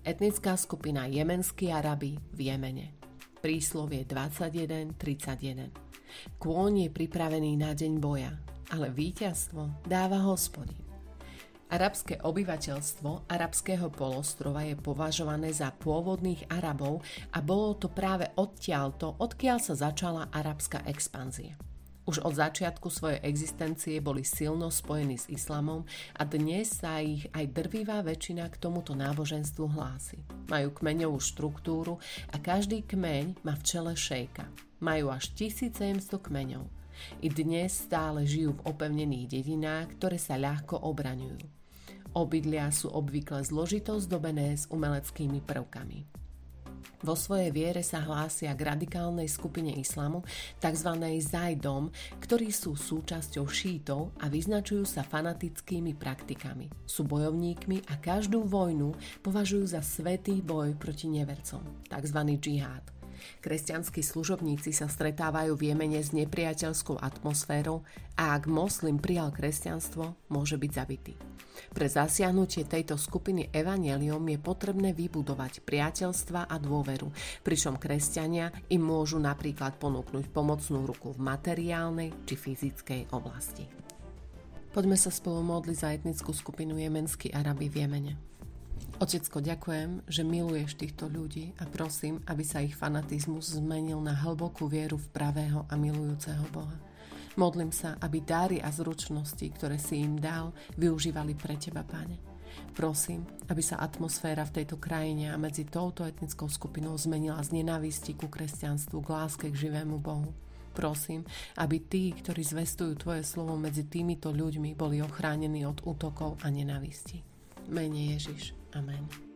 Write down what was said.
Etnická skupina Jemenskí Arabi v Jemene. Príslovie 21.31. Kôň je pripravený na deň boja, ale víťazstvo dáva hospodin. Arabské obyvateľstvo arabského polostrova je považované za pôvodných Arabov a bolo to práve odtiaľto, odkiaľ sa začala arabská expanzia. Už od začiatku svojej existencie boli silno spojení s islamom a dnes sa ich aj drvivá väčšina k tomuto náboženstvu hlási. Majú kmeňovú štruktúru a každý kmeň má v čele šejka. Majú až 1700 kmeňov. I dnes stále žijú v opevnených dedinách, ktoré sa ľahko obraňujú. Obydlia sú obvykle zložito zdobené s umeleckými prvkami. Vo svojej viere sa hlásia k radikálnej skupine islamu, tzv. Zajdom, ktorí sú súčasťou šítov a vyznačujú sa fanatickými praktikami. Sú bojovníkmi a každú vojnu považujú za svetý boj proti nevercom, tzv. džihad. Kresťanskí služobníci sa stretávajú v Jemene s nepriateľskou atmosférou a ak moslim prijal kresťanstvo, môže byť zabitý. Pre zasiahnutie tejto skupiny evaneliom je potrebné vybudovať priateľstva a dôveru, pričom kresťania im môžu napríklad ponúknuť pomocnú ruku v materiálnej či fyzickej oblasti. Poďme sa spolu modliť za etnickú skupinu jemenskí Arabi v Jemene. Otecko, ďakujem, že miluješ týchto ľudí a prosím, aby sa ich fanatizmus zmenil na hlbokú vieru v pravého a milujúceho Boha. Modlím sa, aby dáry a zručnosti, ktoré si im dal, využívali pre Teba, Pane. Prosím, aby sa atmosféra v tejto krajine a medzi touto etnickou skupinou zmenila z nenávisti ku kresťanstvu k láske k živému Bohu. Prosím, aby tí, ktorí zvestujú Tvoje slovo medzi týmito ľuďmi, boli ochránení od útokov a nenávisti. Mene Ježiš. Amen.